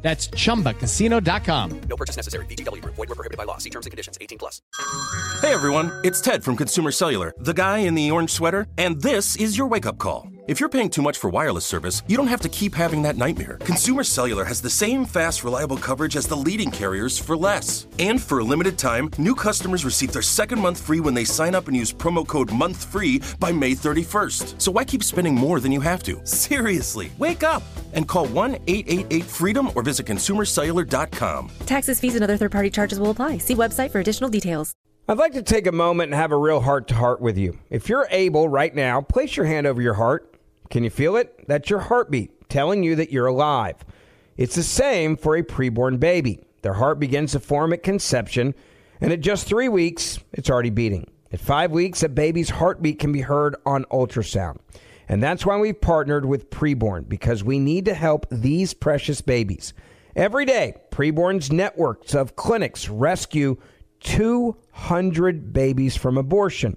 That's chumbacasino.com. No purchase necessary. VGW Group. Void were prohibited by law. See terms and conditions. 18 plus. Hey everyone, it's Ted from Consumer Cellular, the guy in the orange sweater, and this is your wake-up call. If you're paying too much for wireless service, you don't have to keep having that nightmare. Consumer Cellular has the same fast, reliable coverage as the leading carriers for less. And for a limited time, new customers receive their second month free when they sign up and use promo code MONTHFREE by May 31st. So why keep spending more than you have to? Seriously, wake up and call 1-888-FREEDOM or visit consumercellular.com. Taxes, fees, and other third party charges will apply. See website for additional details. I'd like to take a moment and have a real heart to heart with you. If you're able right now, place your hand over your heart. Can you feel it? That's your heartbeat telling you that you're alive. It's the same for a preborn baby. Their heart begins to form at conception, and at just three weeks, it's already beating. At five weeks, a baby's heartbeat can be heard on ultrasound. And that's why we've partnered with Preborn, because we need to help these precious babies. Every day, Preborn's networks of clinics rescue 200 babies from abortion.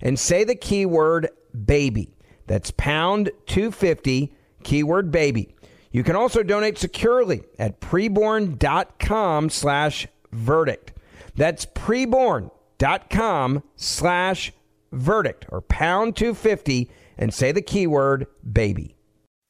and say the keyword baby. That's pound 250, keyword baby. You can also donate securely at preborn.com slash verdict. That's preborn.com slash verdict or pound 250 and say the keyword baby.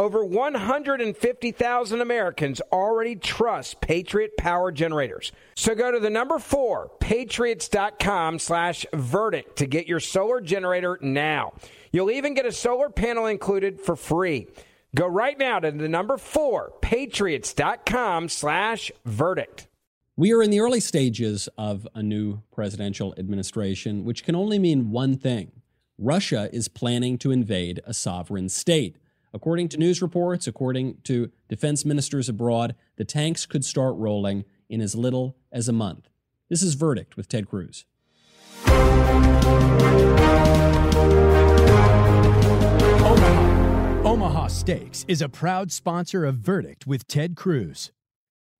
Over 150,000 Americans already trust Patriot Power Generators. So go to the number four, patriots.com slash verdict to get your solar generator now. You'll even get a solar panel included for free. Go right now to the number four, patriots.com slash verdict. We are in the early stages of a new presidential administration, which can only mean one thing Russia is planning to invade a sovereign state. According to news reports, according to defense ministers abroad, the tanks could start rolling in as little as a month. This is Verdict with Ted Cruz. Omaha. Omaha Steaks is a proud sponsor of Verdict with Ted Cruz.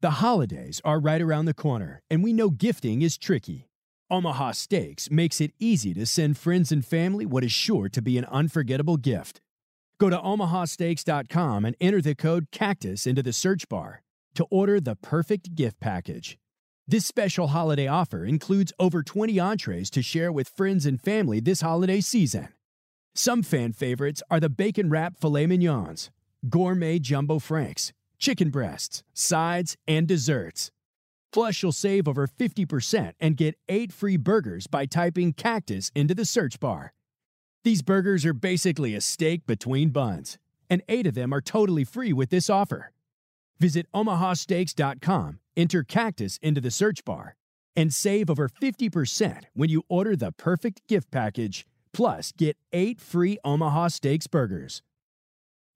The holidays are right around the corner, and we know gifting is tricky. Omaha Steaks makes it easy to send friends and family what is sure to be an unforgettable gift. Go to omahasteaks.com and enter the code CACTUS into the search bar to order the perfect gift package. This special holiday offer includes over 20 entrees to share with friends and family this holiday season. Some fan favorites are the bacon wrap filet mignons, gourmet jumbo franks, chicken breasts, sides, and desserts. Plus, you'll save over 50% and get eight free burgers by typing cactus into the search bar. These burgers are basically a steak between buns, and eight of them are totally free with this offer. Visit omahasteaks.com, enter cactus into the search bar, and save over 50% when you order the perfect gift package, plus get eight free Omaha Steaks burgers.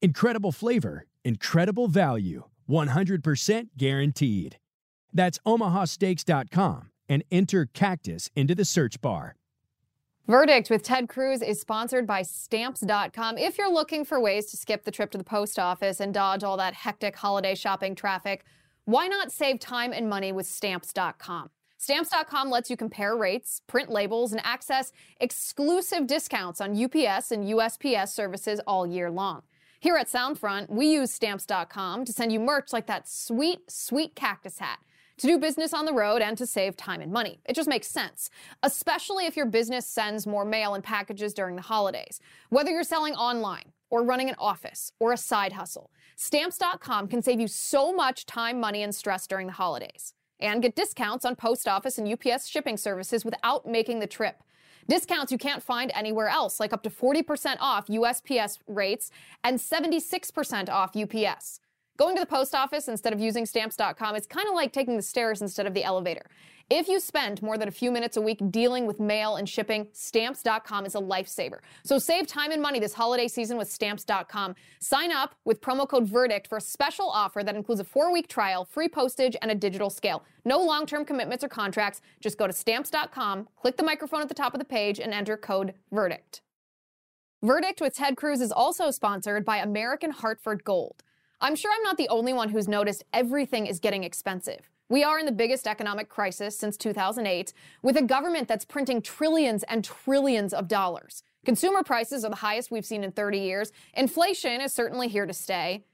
Incredible flavor, incredible value, 100% guaranteed. That's omahasteaks.com and enter cactus into the search bar. Verdict with Ted Cruz is sponsored by Stamps.com. If you're looking for ways to skip the trip to the post office and dodge all that hectic holiday shopping traffic, why not save time and money with Stamps.com? Stamps.com lets you compare rates, print labels, and access exclusive discounts on UPS and USPS services all year long. Here at Soundfront, we use Stamps.com to send you merch like that sweet, sweet cactus hat to do business on the road and to save time and money. It just makes sense, especially if your business sends more mail and packages during the holidays. Whether you're selling online or running an office or a side hustle, Stamps.com can save you so much time, money, and stress during the holidays. And get discounts on post office and UPS shipping services without making the trip. Discounts you can't find anywhere else, like up to 40% off USPS rates and 76% off UPS. Going to the post office instead of using stamps.com is kind of like taking the stairs instead of the elevator. If you spend more than a few minutes a week dealing with mail and shipping, stamps.com is a lifesaver. So save time and money this holiday season with stamps.com. Sign up with promo code VERDICT for a special offer that includes a four week trial, free postage, and a digital scale. No long term commitments or contracts. Just go to stamps.com, click the microphone at the top of the page, and enter code VERDICT. Verdict with Ted Cruz is also sponsored by American Hartford Gold. I'm sure I'm not the only one who's noticed everything is getting expensive. We are in the biggest economic crisis since 2008, with a government that's printing trillions and trillions of dollars. Consumer prices are the highest we've seen in 30 years. Inflation is certainly here to stay.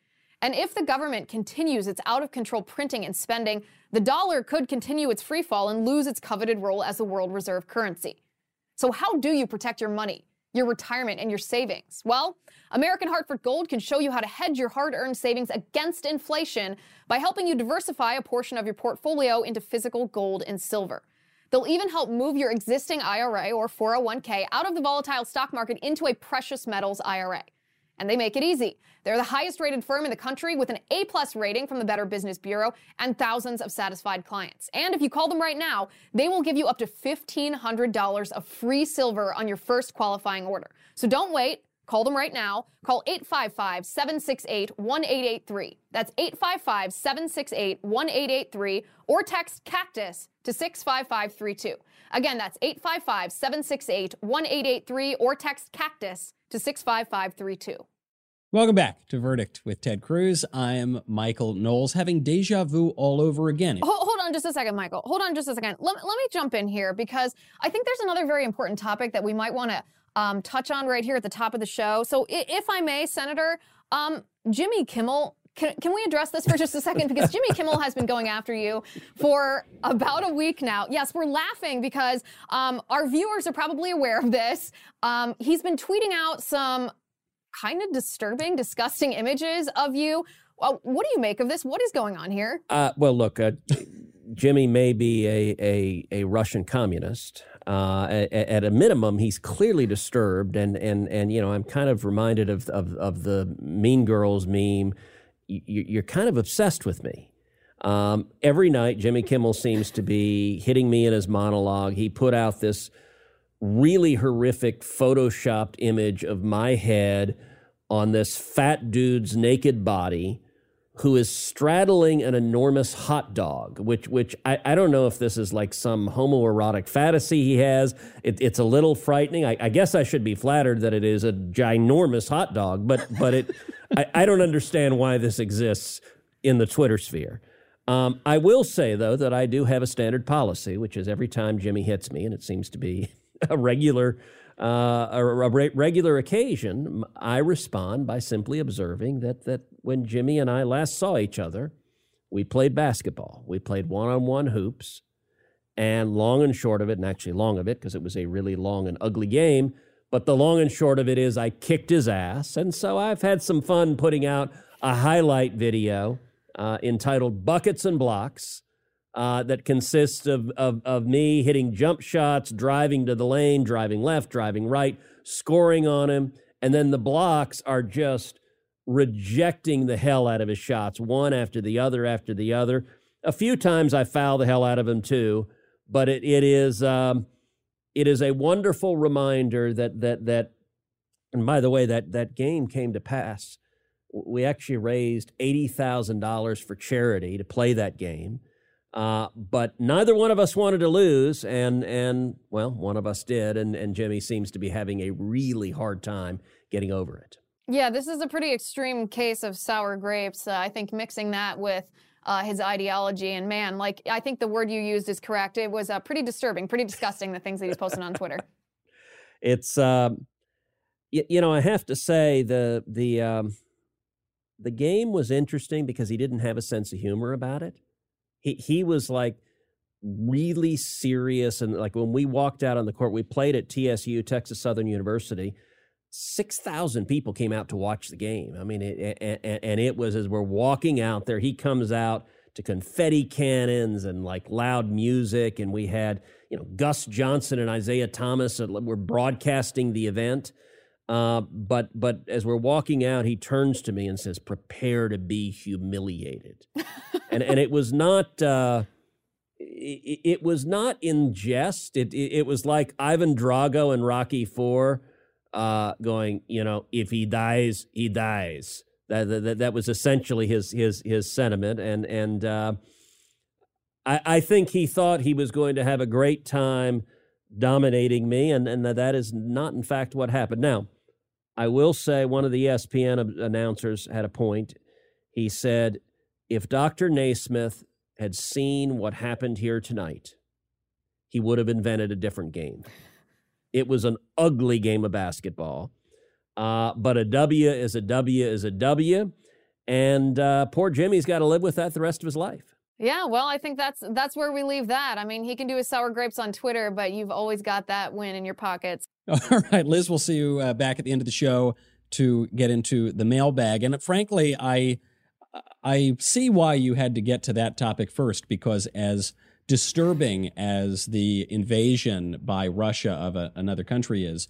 And if the government continues its out of control printing and spending, the dollar could continue its free fall and lose its coveted role as the world reserve currency. So, how do you protect your money? Your retirement and your savings? Well, American Hartford Gold can show you how to hedge your hard earned savings against inflation by helping you diversify a portion of your portfolio into physical gold and silver. They'll even help move your existing IRA or 401k out of the volatile stock market into a precious metals IRA and they make it easy. They're the highest rated firm in the country with an A plus rating from the Better Business Bureau and thousands of satisfied clients. And if you call them right now, they will give you up to $1,500 of free silver on your first qualifying order. So don't wait. Call them right now. Call 855 768 1883. That's 855 768 1883 or text cactus to 65532. Again, that's 855 768 1883 or text cactus to 65532. Welcome back to Verdict with Ted Cruz. I am Michael Knowles, having deja vu all over again. Hold, hold, on just a second, Michael. Hold on just a second. Let, let me jump in here because I think there's another very important topic that we might want to um, touch on right here at the top of the show. So, if I may, Senator, um, Jimmy Kimmel can, can we address this for just a second? Because Jimmy Kimmel has been going after you for about a week now. Yes, we're laughing because um, our viewers are probably aware of this. Um, he's been tweeting out some kind of disturbing, disgusting images of you. Well, what do you make of this? What is going on here? Uh, well, look, uh, Jimmy may be a, a, a Russian communist. Uh, at, at, a minimum, he's clearly disturbed, and and and you know, I'm kind of reminded of of, of the Mean Girls meme you're kind of obsessed with me. Um, every night, Jimmy Kimmel seems to be hitting me in his monologue. He put out this really horrific photoshopped image of my head on this fat dude's naked body who is straddling an enormous hot dog, which which I, I don't know if this is like some homoerotic fantasy he has. It, it's a little frightening. I, I, guess I should be flattered that it is a ginormous hot dog, but but it I, I don't understand why this exists in the Twitter sphere. Um, I will say though that I do have a standard policy, which is every time Jimmy hits me, and it seems to be a regular uh, a, a regular occasion, I respond by simply observing that that when Jimmy and I last saw each other, we played basketball. We played one-on-one hoops, and long and short of it, and actually long of it because it was a really long and ugly game. But the long and short of it is, I kicked his ass, and so I've had some fun putting out a highlight video uh, entitled "Buckets and Blocks." Uh, that consists of, of, of me hitting jump shots, driving to the lane, driving left, driving right, scoring on him. And then the blocks are just rejecting the hell out of his shots, one after the other after the other. A few times I foul the hell out of him too, but it, it is um, it is a wonderful reminder that that that. And by the way, that that game came to pass. We actually raised eighty thousand dollars for charity to play that game. Uh, but neither one of us wanted to lose, and and well, one of us did, and and Jimmy seems to be having a really hard time getting over it. Yeah, this is a pretty extreme case of sour grapes. Uh, I think mixing that with uh, his ideology. And man, like I think the word you used is correct. It was uh, pretty disturbing, pretty disgusting. The things that he's posting on Twitter. It's, um, you, you know, I have to say the the um, the game was interesting because he didn't have a sense of humor about it. He he was like really serious and like when we walked out on the court, we played at TSU, Texas Southern University. Six thousand people came out to watch the game. I mean, it, and, and it was as we're walking out there, he comes out to confetti cannons and like loud music, and we had you know Gus Johnson and Isaiah Thomas were broadcasting the event. Uh, but but as we're walking out, he turns to me and says, "Prepare to be humiliated," and and it was not. Uh, it, was not in jest. It, it, it was like Ivan Drago and Rocky Four, uh, going, you know, if he dies, he dies. That, that that was essentially his his his sentiment, and and uh, I I think he thought he was going to have a great time dominating me, and and that is not in fact what happened. Now, I will say one of the ESPN announcers had a point. He said, if Dr. Naismith had seen what happened here tonight, he would have invented a different game. It was an ugly game of basketball. Uh, but a W is a W is a W. And uh, poor Jimmy's got to live with that the rest of his life. Yeah, well, I think that's that's where we leave that. I mean, he can do his sour grapes on Twitter, but you've always got that win in your pockets. All right, Liz, we'll see you uh, back at the end of the show to get into the mailbag. And frankly, I I see why you had to get to that topic first because as disturbing as the invasion by Russia of a, another country is,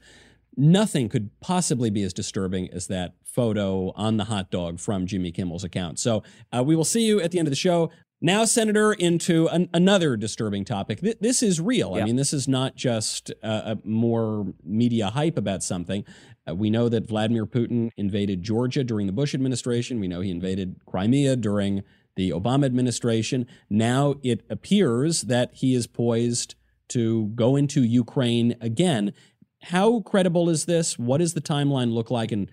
nothing could possibly be as disturbing as that photo on the hot dog from Jimmy Kimmel's account. So uh, we will see you at the end of the show. Now, Senator, into an, another disturbing topic. Th- this is real. I mean, this is not just uh, a more media hype about something. Uh, we know that Vladimir Putin invaded Georgia during the Bush administration. We know he invaded Crimea during the Obama administration. Now it appears that he is poised to go into Ukraine again. How credible is this? What does the timeline look like? And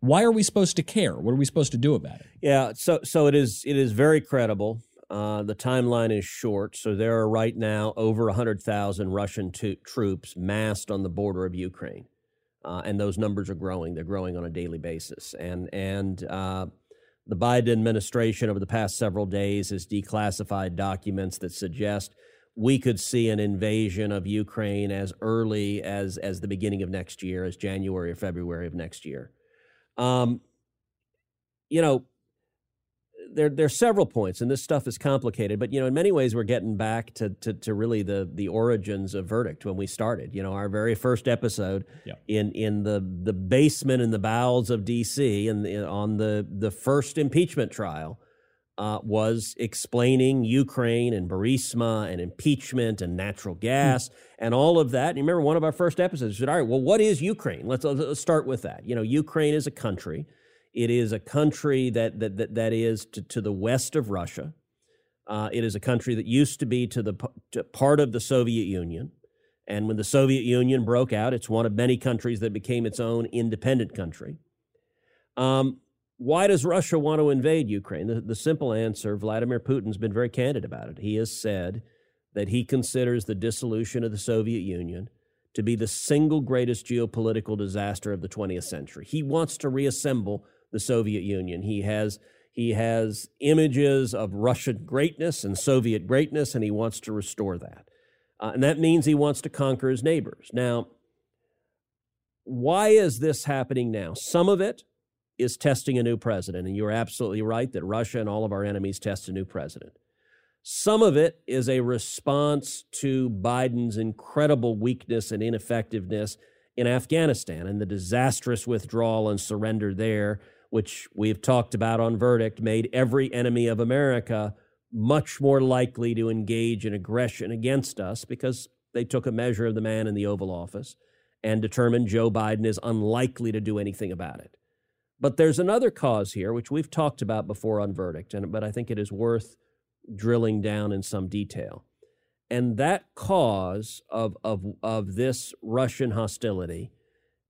why are we supposed to care? What are we supposed to do about it? Yeah, so so it is it is very credible. Uh, the timeline is short, so there are right now over 100,000 Russian to- troops massed on the border of Ukraine, uh, and those numbers are growing. They're growing on a daily basis, and and uh, the Biden administration over the past several days has declassified documents that suggest we could see an invasion of Ukraine as early as as the beginning of next year, as January or February of next year. Um, you know, there there are several points, and this stuff is complicated. But you know, in many ways, we're getting back to to, to really the the origins of verdict when we started. You know, our very first episode yeah. in in the the basement in the bowels of D.C. and on the the first impeachment trial. Uh, was explaining Ukraine and Burisma and impeachment and natural gas mm. and all of that. And you remember one of our first episodes said, "All right, well, what is Ukraine? Let's, let's start with that. You know, Ukraine is a country. It is a country that that that, that is to, to the west of Russia. Uh, it is a country that used to be to the to part of the Soviet Union." And when the Soviet Union broke out, it's one of many countries that became its own independent country. Um, why does Russia want to invade Ukraine? The, the, simple answer Vladimir Putin's been very candid about it. He has said that he considers the dissolution of the Soviet Union to be the single greatest geopolitical disaster of the 20th century. He wants to reassemble the Soviet Union. He has he has images of Russian greatness and Soviet greatness, and he wants to restore that. Uh, and that means he wants to conquer his neighbors. Now, why is this happening now? Some of it is testing a new president. And you're absolutely right that Russia and all of our enemies test a new president. Some of it is a response to Biden's incredible weakness and ineffectiveness in Afghanistan and the disastrous withdrawal and surrender there, which we've talked about on verdict, made every enemy of America much more likely to engage in aggression against us because they took a measure of the man in the Oval Office and determined Joe Biden is unlikely to do anything about it. But there's another cause here, which we've talked about before on verdict, and, but I think it is worth drilling down in some detail. And that cause of, of, of this Russian hostility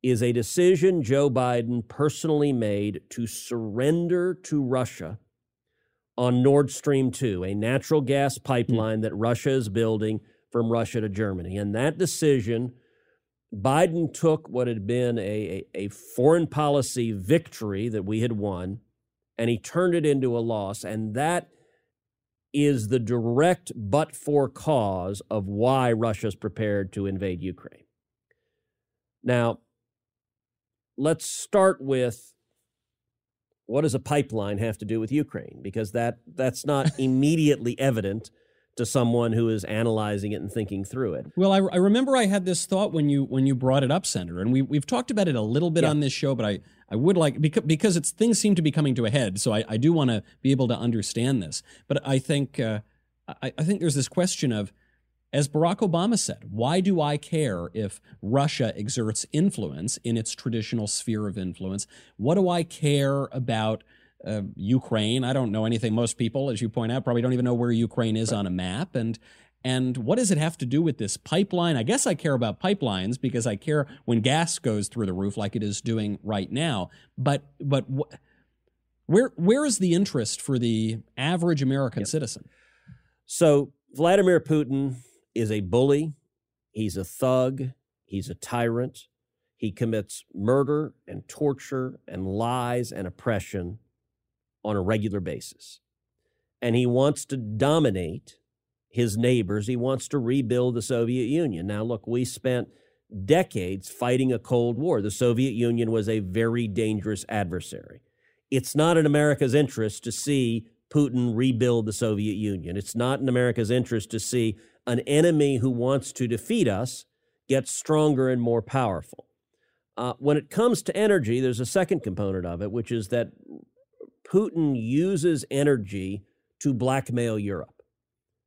is a decision Joe Biden personally made to surrender to Russia on Nord Stream 2, a natural gas pipeline mm. that Russia is building from Russia to Germany. And that decision, Biden took what had been a, a, a foreign policy victory that we had won, and he turned it into a loss. And that is the direct but for cause of why Russia's prepared to invade Ukraine. Now, let's start with what does a pipeline have to do with Ukraine? Because that that's not immediately evident to someone who is analyzing it and thinking through it. Well, I, I, remember I had this thought when you when you brought it up, Senator, and we we've talked about it a little bit yeah. on this show, but I I would like because because it's things seem to be coming to a head, so I, I do want to be able to understand this. But I think uh, I, I think there's this question of as Barack Obama said, why do I care if Russia exerts influence in its traditional sphere of influence? What do I care about uh, Ukraine? I don't know anything. Most people, as you point out, probably don't even know where Ukraine is on a map. And and what does it have to do with this pipeline? I guess I care about pipelines because I care when gas goes through the roof, like it is doing right now. But but wh- where where is the interest for the average American yep. citizen? So Vladimir Putin is a bully, he's a thug, he's a tyrant. He commits murder and torture and lies and oppression on a regular basis. And he wants to dominate his neighbors. He wants to rebuild the Soviet Union. Now, look, we spent decades fighting a Cold War. The Soviet Union was a very dangerous adversary. It's not in America's interest to see Putin rebuild the Soviet Union. It's not in America's interest to see an enemy who wants to defeat us gets stronger and more powerful. Uh, when it comes to energy, there's a second component of it, which is that Putin uses energy to blackmail Europe,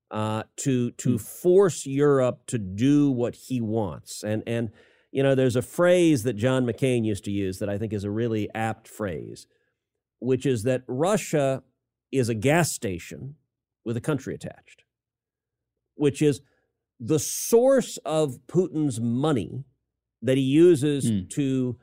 uh, to to mm. force Europe to do what he wants. And and you know, there's a phrase that John McCain used to use that I think is a really apt phrase, which is that Russia is a gas station with a country attached which is the source of Putin's money that he uses mm. to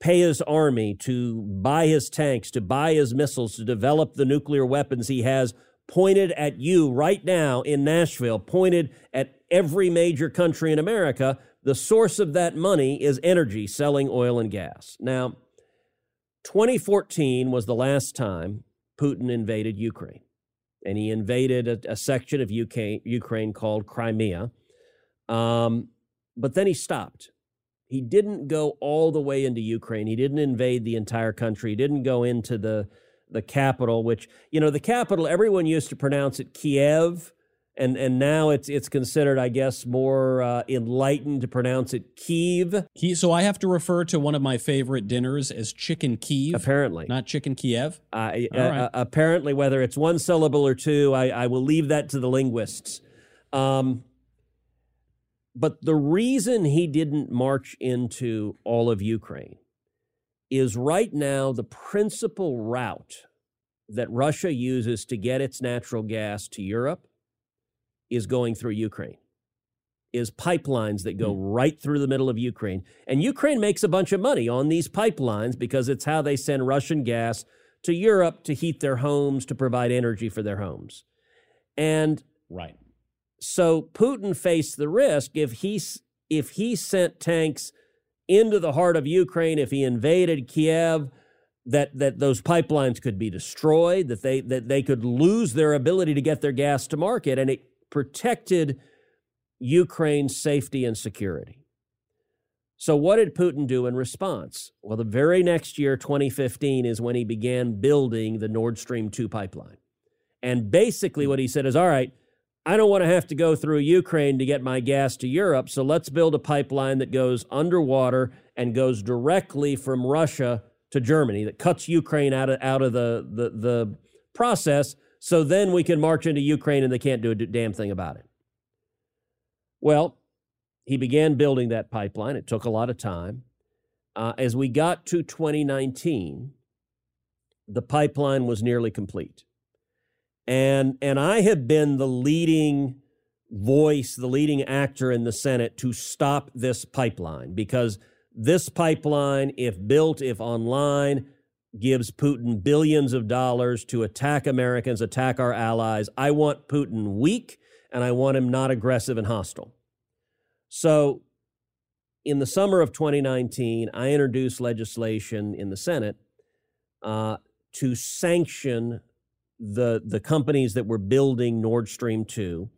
pay his army, to buy his tanks, to buy his missiles, to develop the nuclear weapons he has pointed at you right now in Nashville, pointed at every major country in America. The source of that money is energy, selling oil and gas. Now, 2014 was the last time Putin invaded Ukraine and he invaded a, a section of UK, Ukraine called Crimea. Um, but then he stopped. He didn't go all the way into Ukraine. He didn't invade the entire country. He didn't go into the the capital, which you know the capital. Everyone used to pronounce it Kiev and and now it's it's considered, I guess, more uh, enlightened to pronounce it Kyiv. So I have to refer to one of my favorite dinners as chicken Kyiv. Apparently, not chicken Kiev. Uh, uh, apparently, whether it's one syllable or two, I, I will leave that to the linguists. Um, but the reason he didn't march into all of Ukraine is right now the principal route that Russia uses to get its natural gas to Europe is going through Ukraine, is pipelines that go mm. right through the middle of Ukraine. And Ukraine makes a bunch of money on these pipelines because it's how they send Russian gas to Europe to heat their homes, to provide energy for their homes. And right. So Putin faced the risk if he if he sent tanks into the heart of Ukraine, if he invaded Kiev, that that those pipelines could be destroyed, that they that they could lose their ability to get their gas to market, and it protected Ukraine's safety and security. So, what did Putin do in response? Well, the very next year, 2015, is when he began building the Nord Stream 2 pipeline. And basically, what he said is all right, I don't want to have to go through Ukraine to get my gas to Europe, so let's build a pipeline that goes underwater and goes directly from Russia to Germany that cuts Ukraine out of, out of the, the, the process so then we can march into Ukraine and they can't do a damn thing about it. Well, he began building that pipeline. It took a lot of time. Uh, as we got to 2019, the pipeline was nearly complete. And, and I have been the leading voice, the leading actor in the Senate to stop this pipeline because this pipeline, if built, if online, gives Putin billions of dollars to attack Americans, attack our allies. I want Putin weak and I want him not aggressive and hostile. So, in the summer of 2019, I introduced legislation in the Senate uh, to sanction the, the companies that were building Nord Stream 2.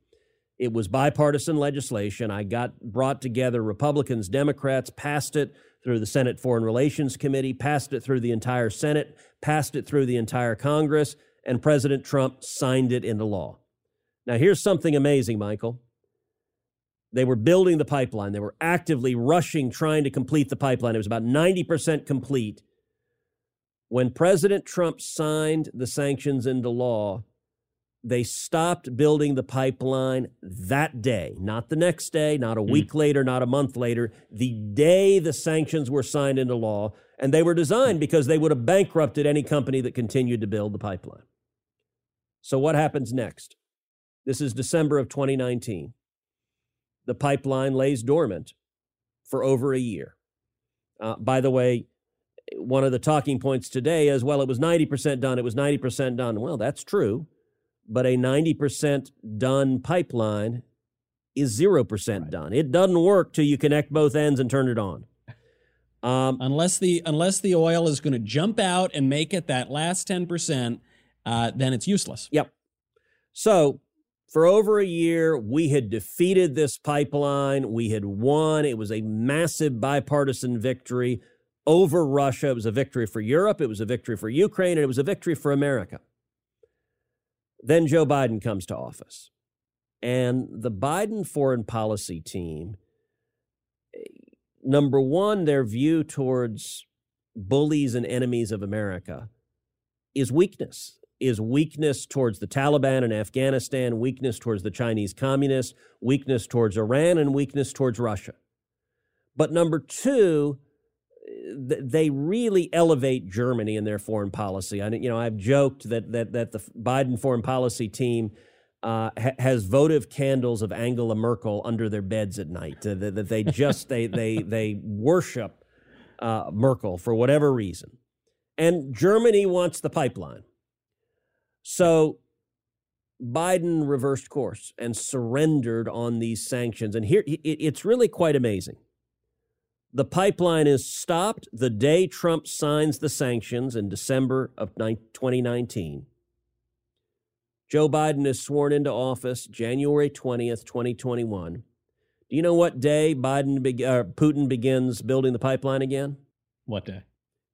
It was bipartisan legislation. I got brought together Republicans, Democrats, passed it through the Senate Foreign Relations Committee, passed it through the entire Senate, passed it through the entire Congress, and President Trump signed it into law. Now, here's something amazing, Michael. They were building the pipeline. They were actively rushing, trying to complete the pipeline. It was about 90% complete. When President Trump signed the sanctions into law, they stopped building the pipeline that day, not the next day, not a mm. week later, not a month later, the day the sanctions were signed into law. And they were designed because they would have bankrupted any company that continued to build the pipeline. So, what happens next? This is December of 2019. The pipeline lays dormant for over a year. Uh, by the way, one of the talking points today is well, it was 90% done, it was 90% done. Well, that's true but a 90% done pipeline is 0% right. done. It doesn't work till you connect both ends and turn it on. Um, unless the unless the oil is going to jump out and make it that last 10%, uh, then it's useless. Yep. So for over a year, we had defeated this pipeline. We had won. It was a massive bipartisan victory over Russia. It was a victory for Europe. It was a victory for Ukraine. And it was a victory for America. Then Joe Biden comes to office. And the Biden foreign policy team, eh, number one, their view towards bullies and enemies of America is weakness, is weakness towards the Taliban in Afghanistan, weakness towards the Chinese communists, weakness towards Iran, and weakness towards Russia. But number two, they really elevate Germany in their foreign policy. I, you know, I've joked that that that the Biden foreign policy team uh, ha- has votive candles of Angela Merkel under their beds at night. Uh, that, that, they just they they they worship uh, Merkel for whatever reason, and Germany wants the pipeline. So Biden reversed course and surrendered on these sanctions, and here it, it's really quite amazing. The pipeline is stopped the day Trump signs the sanctions in December of 2019. Joe Biden is sworn into office January 20th, 2021. Do you know what day Biden be- uh, Putin begins building the pipeline again? What day?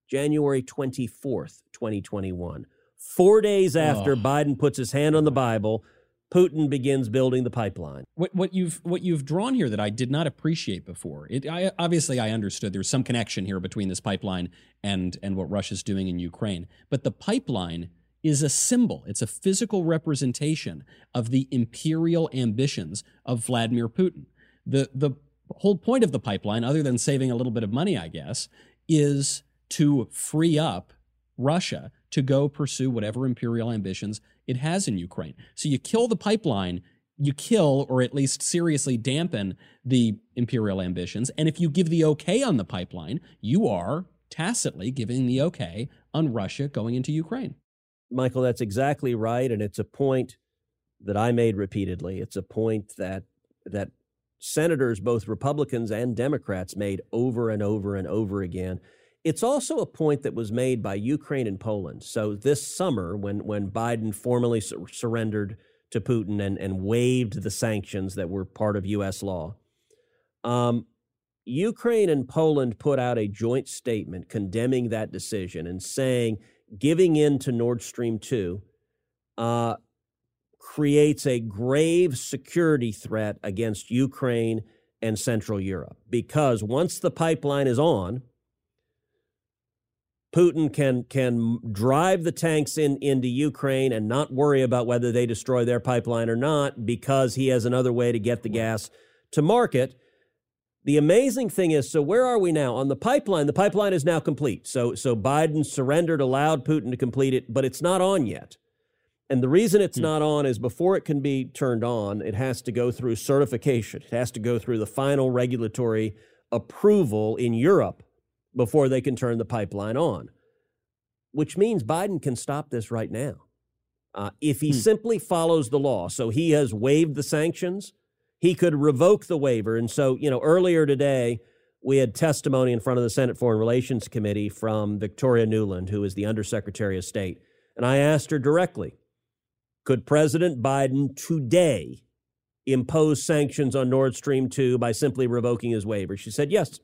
January 24th, 2021. Four days after oh. Biden puts his hand on the Bible, Putin begins building the pipeline. What, what you've what you've drawn here that I did not appreciate before. It, I, obviously I understood there's some connection here between this pipeline and and what Russia's doing in Ukraine, but the pipeline is a symbol. It's a physical representation of the imperial ambitions of Vladimir Putin. The the whole point of the pipeline, other than saving a little bit of money, I guess, is to free up Russia to go pursue whatever imperial ambitions it has in Ukraine. So you kill the pipeline, you kill or at least seriously dampen the imperial ambitions. And if you give the okay on the pipeline, you are tacitly giving the okay on Russia going into Ukraine. Michael, that's exactly right. And it's a point that I made repeatedly. It's a point that that senators, both Republicans and Democrats, made over and over and over again. It's also a point that was made by Ukraine and Poland. So this summer, when when Biden formally sur- surrendered to Putin and, and waived the sanctions that were part of U.S. law, um, Ukraine and Poland put out a joint statement condemning that decision and saying giving in to Nord Stream 2 uh, creates a grave security threat against Ukraine and Central Europe. Because once the pipeline is on, Putin can can drive the tanks in into Ukraine and not worry about whether they destroy their pipeline or not because he has another way to get the gas to market. The amazing thing is, so where are we now on the pipeline? The pipeline is now complete. So so Biden surrendered, allowed Putin to complete it, but it's not on yet. And the reason it's hmm. not on is before it can be turned on, it has to go through certification. It has to go through the final regulatory approval in Europe before they can turn the pipeline on. which means Biden can stop this right now. Uh, if he hmm. simply follows the law, so he has waived the sanctions, he could revoke the waiver. And so, you know, earlier today, we had testimony in front of the Senate Foreign Relations Committee from Victoria Nuland, who is the Undersecretary of State. And I asked her directly could President Biden today impose sanctions on Nord Stream 2 by simply revoking his waiver? She said, yes,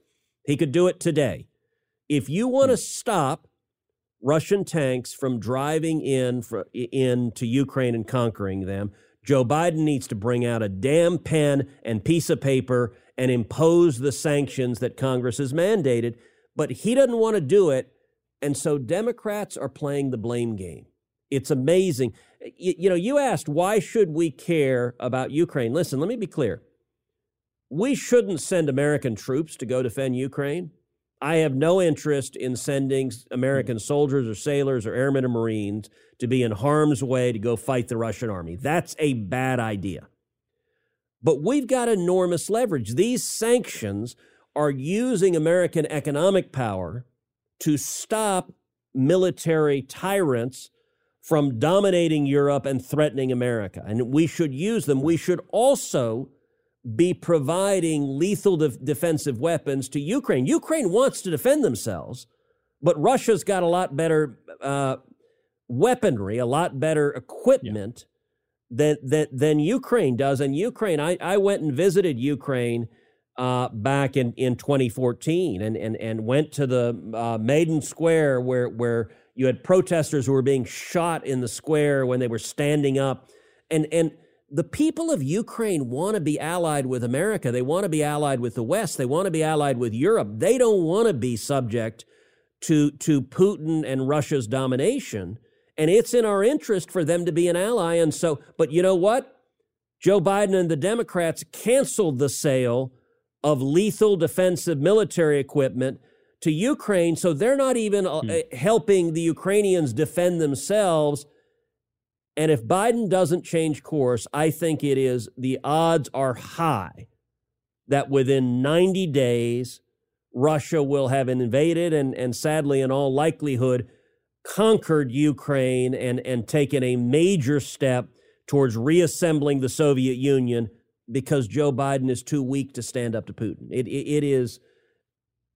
he could do it today. If you want to hmm. stop Russian tanks from driving in for, into Ukraine and conquering them, Joe Biden needs to bring out a damn pen and piece of paper and impose the sanctions that Congress has mandated. But he doesn't want to do it. And so Democrats are playing the blame game. It's amazing. You, you know, you asked, why should we care about Ukraine? Listen, let me be clear. We shouldn't send American troops to go defend Ukraine. I have no interest in sending American mm. soldiers or sailors or airmen or Marines to be in harm's way to go fight the Russian army. That's a bad idea. But we've got enormous leverage. These sanctions are using American economic power to stop military tyrants from dominating Europe and threatening America. And we should use them. We should also be providing lethal de- defensive weapons to Ukraine. Ukraine wants to defend themselves, but Russia's got a lot better uh, weaponry, a lot better equipment yeah. than, than, than Ukraine does. And Ukraine, I, I went and visited Ukraine uh, back in, in 2014 and, and, and went to the uh, Maidan Square where, where you had protesters who were being shot in the square when they were standing up. And, and the people of Ukraine want to be allied with America. They want to be allied with the West. They want to be allied with Europe. They don't want to be subject to, to Putin and Russia's domination. And it's in our interest for them to be an ally. And so, but you know what? Joe Biden and the Democrats canceled the sale of lethal defensive military equipment to Ukraine. So they're not even uh, hmm. helping the Ukrainians defend themselves and if Biden doesn't change course, I think it is the odds are high that within 90 days, Russia will have invaded and, and sadly, in all likelihood, conquered Ukraine and, and taken a major step towards reassembling the Soviet Union because Joe Biden is too weak to stand up to Putin. It, it, it is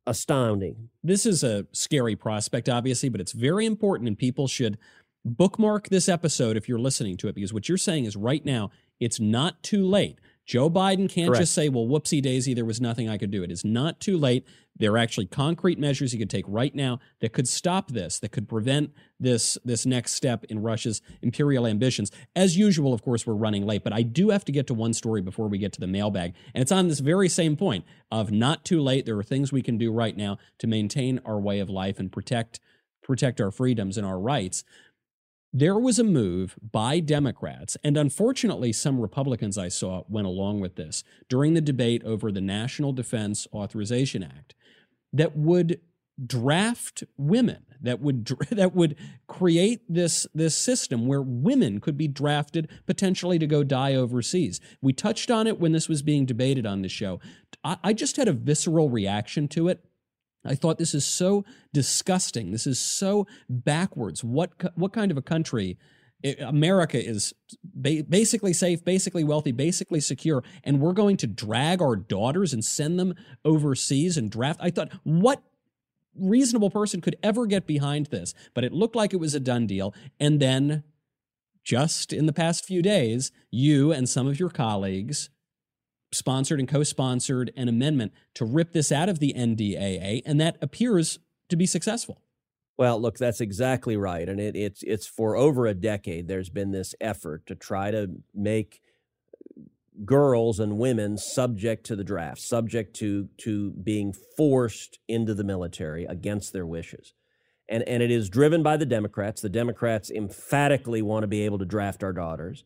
astounding. This is a scary prospect, obviously, but it's very important, and people should bookmark this episode if you're listening to it because what you're saying is right now it's not too late. Joe Biden can't Correct. just say, well, whoopsie daisy, there was nothing I could do. It is not too late. There are actually concrete measures he could take right now that could stop this, that could prevent this, this next step in Russia's imperial ambitions. As usual, of course, we're running late, but I do have to get to one story before we get to the mailbag. And it's on this very same point of not too late. There are things we can do right now to maintain our way of life and protect protect our freedoms and our rights there was a move by Democrats, and unfortunately, some Republicans I saw went along with this during the debate over the National Defense Authorization Act that would draft women that would that would create this this system where women could be drafted potentially to go die overseas. We touched on it when this was being debated on the show. I, I just had a visceral reaction to it I thought this is so disgusting. This is so backwards. What what kind of a country? Eh, America is ba- basically safe, basically wealthy, basically secure, and we're going to drag our daughters and send them overseas and draft. I thought, what reasonable person could ever get behind this? But it looked like it was a done deal. And then, just in the past few days, you and some of your colleagues sponsored and co sponsored an amendment to rip this out of the NDAA, and that appears to be successful. Well, look, that's exactly right, and it, it's it's for over a decade. There's been this effort to try to make girls and women subject to the draft, subject to to being forced into the military against their wishes. And and it is driven by the Democrats. The Democrats emphatically want to be able to draft our daughters.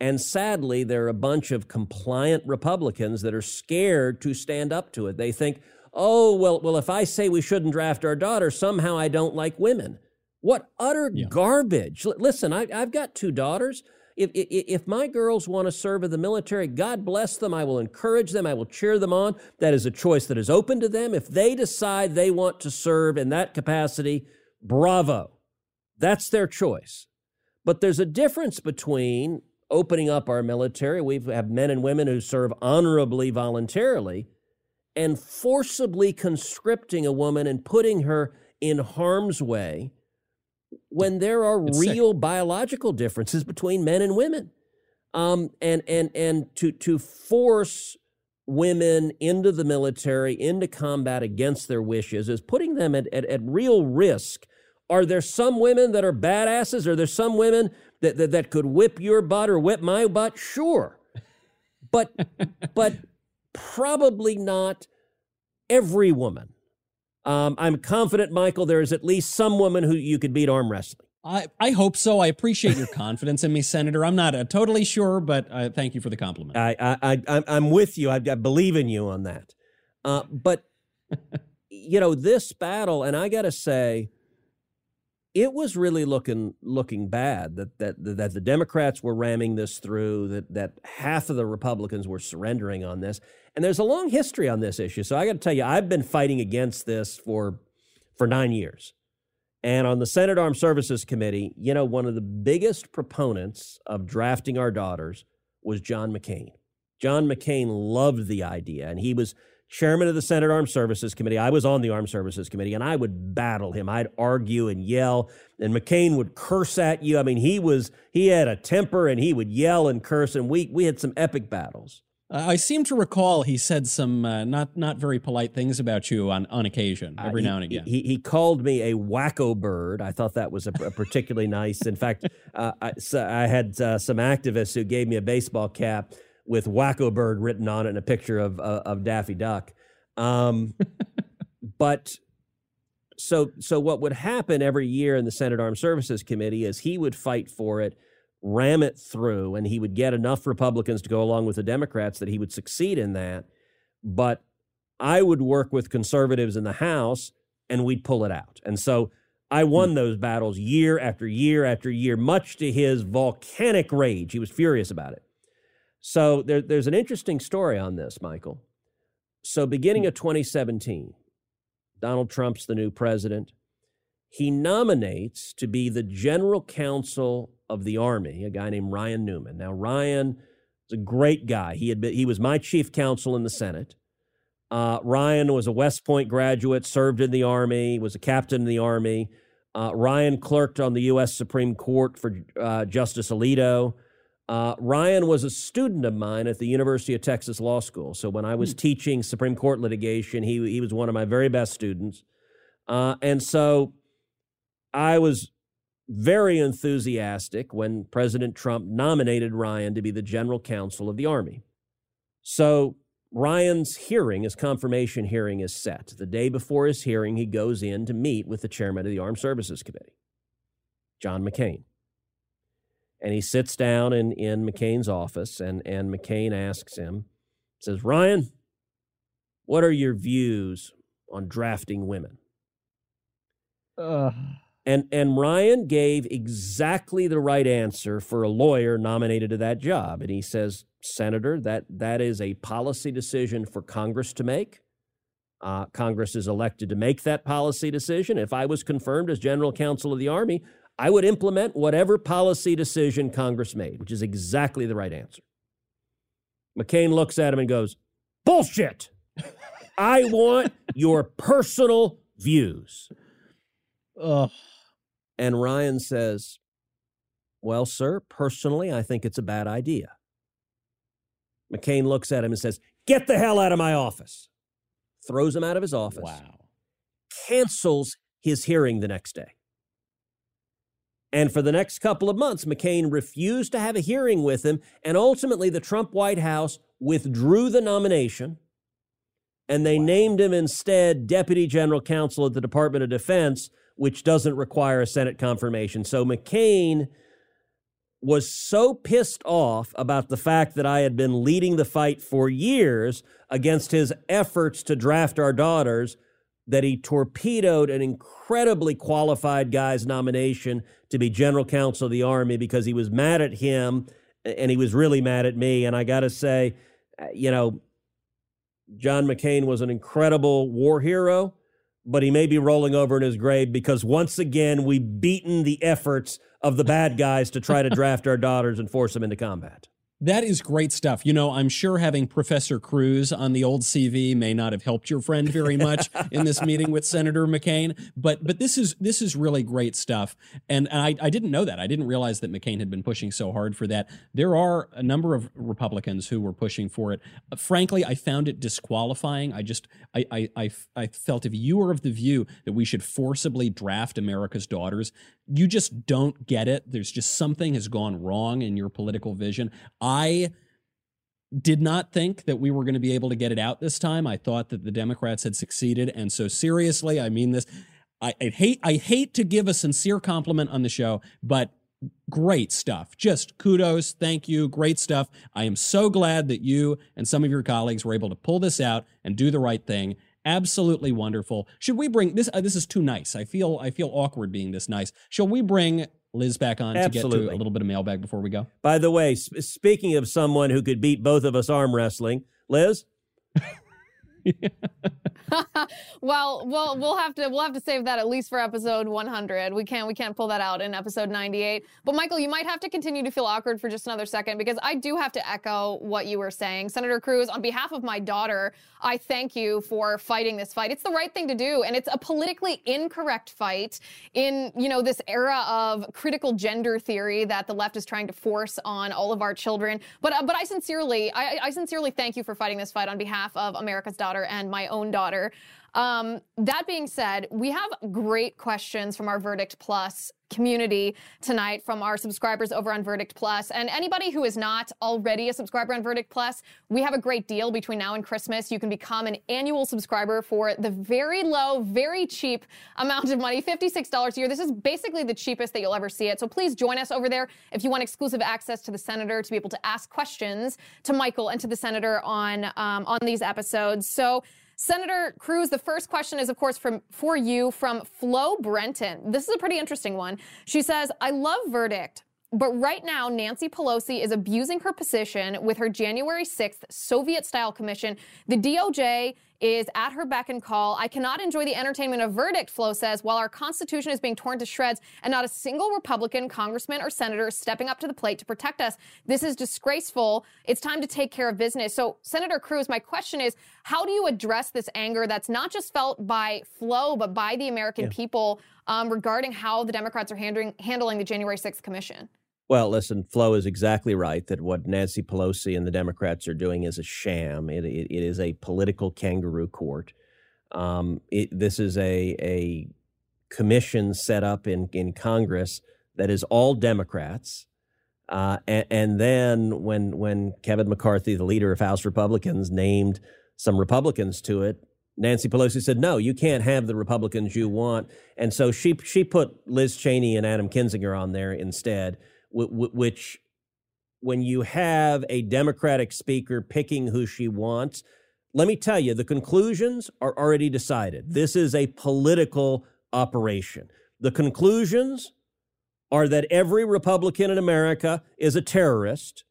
And sadly, there are a bunch of compliant Republicans that are scared to stand up to it. They think, oh, well, well, if I say we shouldn't draft our daughter, somehow I don't like women. What utter yeah. garbage. L- listen, I, have got two daughters. If, if, if my girls want to serve in the military, God bless them. I will encourage them. I will cheer them on. That is a choice that is open to them. If they decide they want to serve in that capacity, bravo. That's their choice. But there's a difference between opening up our military, we have men and women who serve honorably voluntarily, and forcibly conscripting a woman and putting her in harm's way when there are It's real biological differences between men and women. Um, and and and to to force women into the military, into combat against their wishes, is putting them at, at, at real risk. Are there some women that are badasses? Are there some women that, that, that could whip your butt or whip my butt? Sure. But but probably not every woman. Um, I'm confident, Michael, there is at least some woman who you could beat arm wrestling. I, I hope so. I appreciate your confidence in me, Senator. I'm not uh, totally sure, but uh, thank you for the compliment. I, I, I, I'm- I'm with you. I, I believe in you on that. Uh, but you know, this battle, and I got to say, it was really looking looking bad that that that the Democrats were ramming this through. That that half of the Republicans were surrendering on this, and there's a long history on this issue. So I got to tell you, I've been fighting against this for for nine years. And on the Senate Armed Services Committee, you know, one of the biggest proponents of drafting our daughters was John McCain. John McCain loved the idea, and he was chairman of the Senate Armed Services Committee. I was on the Armed Services Committee, and I would battle him. I'd argue and yell, and McCain would curse at you. I mean, he was he had a temper, and he would yell and curse, and we we had some epic battles. Uh, I seem to recall he said some uh, not not very polite things about you on, on occasion, every Uh, he- now and again. He, he called me a wacko bird. I thought that was a, a particularly nice. In fact, uh, I, so I had uh, some activists who gave me a baseball cap with wacko bird written on it and a picture of uh, of Daffy Duck. Um, but so so what would happen every year in the Senate Armed Services Committee is he would fight for it, ram it through, and he would get enough Republicans to go along with the Democrats that he would succeed in that. But I would work with conservatives in the House and we'd pull it out. And so I won those battles year after year after year, much to his volcanic rage. He was furious about it. So there, there's an interesting story on this, Michael. So beginning of 2017, Donald Trump's the new president. He nominates to be the general counsel of the Army a guy named Ryan Newman. Now Ryan is a great guy. He had been, he was my chief counsel in the Senate. Uh, Ryan was a West Point graduate, served in the Army, was a captain in the Army. Uh, Ryan clerked on the U.S. Supreme Court for uh, Justice Alito. Uh, Ryan was a student of mine at the University of Texas Law School. So when I was teaching Supreme Court litigation, he, he was one of my very best students. Uh, and so I was very enthusiastic when President Trump nominated Ryan to be the general counsel of the Army. So Ryan's hearing, his confirmation hearing, is set. The day before his hearing, he goes in to meet with the chairman of the Armed Services Committee, John McCain. And he sits down in, in McCain's office, and, and McCain asks him, says, Ryan, what are your views on drafting women? And and Ryan gave exactly the right answer for a lawyer nominated to that job. And he says, Senator, that that is a policy decision for Congress to make. Uh, Congress is elected to make that policy decision. If I was confirmed as general counsel of the Army, I would implement whatever policy decision Congress made, which is exactly the right answer. McCain looks at him and goes, Bullshit. I want your personal views. Ugh. And Ryan says, Well, sir, personally, I think it's a bad idea. McCain looks at him and says, Get the hell out of my office. Throws him out of his office. Wow. Cancels his hearing the next day. And for the next couple of months, McCain refused to have a hearing with him. And ultimately, the Trump White House withdrew the nomination and they named him instead Deputy General Counsel at the Department of Defense, which doesn't require a Senate confirmation. So McCain was so pissed off about the fact that I had been leading the fight for years against his efforts to draft our daughters that he torpedoed an incredibly qualified guy's nomination to be general counsel of the army because he was mad at him and he was really mad at me and I got to say uh, you know John McCain was an incredible war hero but he may be rolling over in his grave because once again we've beaten the efforts of the bad guys to try to draft our daughters and force them into combat. That is great stuff. You know, I'm sure having Professor Cruz on the old CV may not have helped your friend very much in this meeting with Senator McCain, but but this is this is really great stuff. And, I, I didn't know that. I didn't realize that McCain had been pushing so hard for that. There are a number of Republicans who were pushing for it. Frankly, I found it disqualifying. I just I, I I I felt if you were of the view that we should forcibly draft America's daughters, you just don't get it. There's just something has gone wrong in your political vision. I did not think that we were going to be able to get it out this time. I thought that the Democrats had succeeded, and so seriously, I mean this. I, I hate I hate to give a sincere compliment on the show, but great stuff. Just kudos, thank you, great stuff. I am so glad that you and some of your colleagues were able to pull this out and do the right thing. Absolutely wonderful. Should we bring this? Uh, this is too nice. I feel I feel awkward being this nice. Shall we bring Liz back on Absolutely. to get to a little bit of mailbag before we go? By the way, sp- speaking of someone who could beat both of us arm wrestling, Liz. well, well, we'll have to we'll have to save that at least for episode 100. We can't we can't pull that out in episode 98. But Michael, you might have to continue to feel awkward for just another second because I do have to echo what you were saying, Senator Cruz. On behalf of my daughter, I thank you for fighting this fight. It's the right thing to do, and it's a politically incorrect fight in you know this era of critical gender theory that the left is trying to force on all of our children. But uh, but I sincerely I, I sincerely thank you for fighting this fight on behalf of America's daughter and my own daughter. Um, that being said, we have great questions from our Verdict Plus community tonight from our subscribers over on Verdict Plus. And anybody who is not already a subscriber on Verdict Plus, we have a great deal between now and Christmas. You can become an annual subscriber for the very low, very cheap amount of money, $56 a year. This is basically the cheapest that you'll ever see it. So please join us over there if you want exclusive access to the senator to be able to ask questions to Michael and to the senator on um, on these episodes. So Senator Cruz, the first question is, of course, from for you from Flo Brenton. This is a pretty interesting one. She says, I love verdict. But right now, Nancy Pelosi is abusing her position with her January 6th Soviet style commission. The DOJ is at her beck and call. I cannot enjoy the entertainment of verdict, Flo says, while our Constitution is being torn to shreds and not a single Republican, congressman, or senator is stepping up to the plate to protect us. This is disgraceful. It's time to take care of business. So, Senator Cruz, my question is how do you address this anger that's not just felt by Flo, but by the American yeah. people um, regarding how the Democrats are handling, handling the January 6th commission? Well, listen, Flo is exactly right that what Nancy Pelosi and the Democrats are doing is a sham. It, it, it is a political kangaroo court. Um, it, this is a, a commission set up in, in Congress that is all Democrats. Uh, and, and, then when, when Kevin McCarthy, the leader of House Republicans, named some Republicans to it, Nancy Pelosi said, "No, you can't have the Republicans you want," and so she she put Liz Cheney and Adam Kinzinger on there instead which when you have a Democratic speaker picking who she wants, let me tell you, the conclusions are already decided. This is a political operation. The conclusions are that every Republican in America is a terrorist,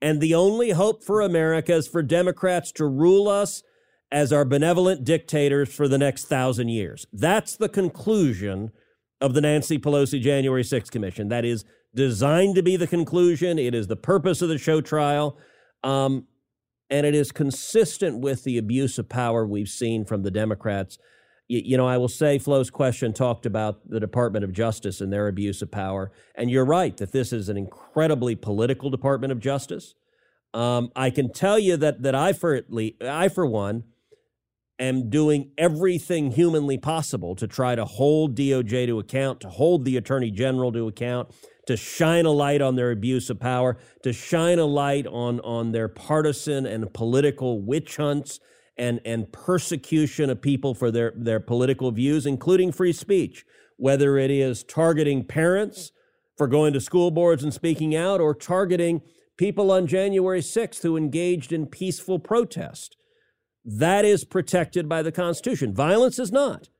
and the only hope for America is for Democrats to rule us as our benevolent dictators for the next thousand years. That's the conclusion of the Nancy Pelosi January 6th Commission. That is designed to be the conclusion. It is the purpose of the show trial. Um, and it is consistent with the abuse of power we've seen from the Democrats. You, you know, I will say Flo's question talked about the Department of Justice and their abuse of power. And you're right that this is an incredibly political Department of Justice. Um, I can tell you that that I for I for one am doing everything humanly possible to try to hold DOJ to account, to hold the Attorney General to account, to shine a light on their abuse of power, to shine a light on, on their partisan and political witch hunts and, and persecution of people for their, their political views, including free speech, whether it is targeting parents for going to school boards and speaking out or targeting people on January 6th who engaged in peaceful protest. That is protected by the Constitution. Violence is not.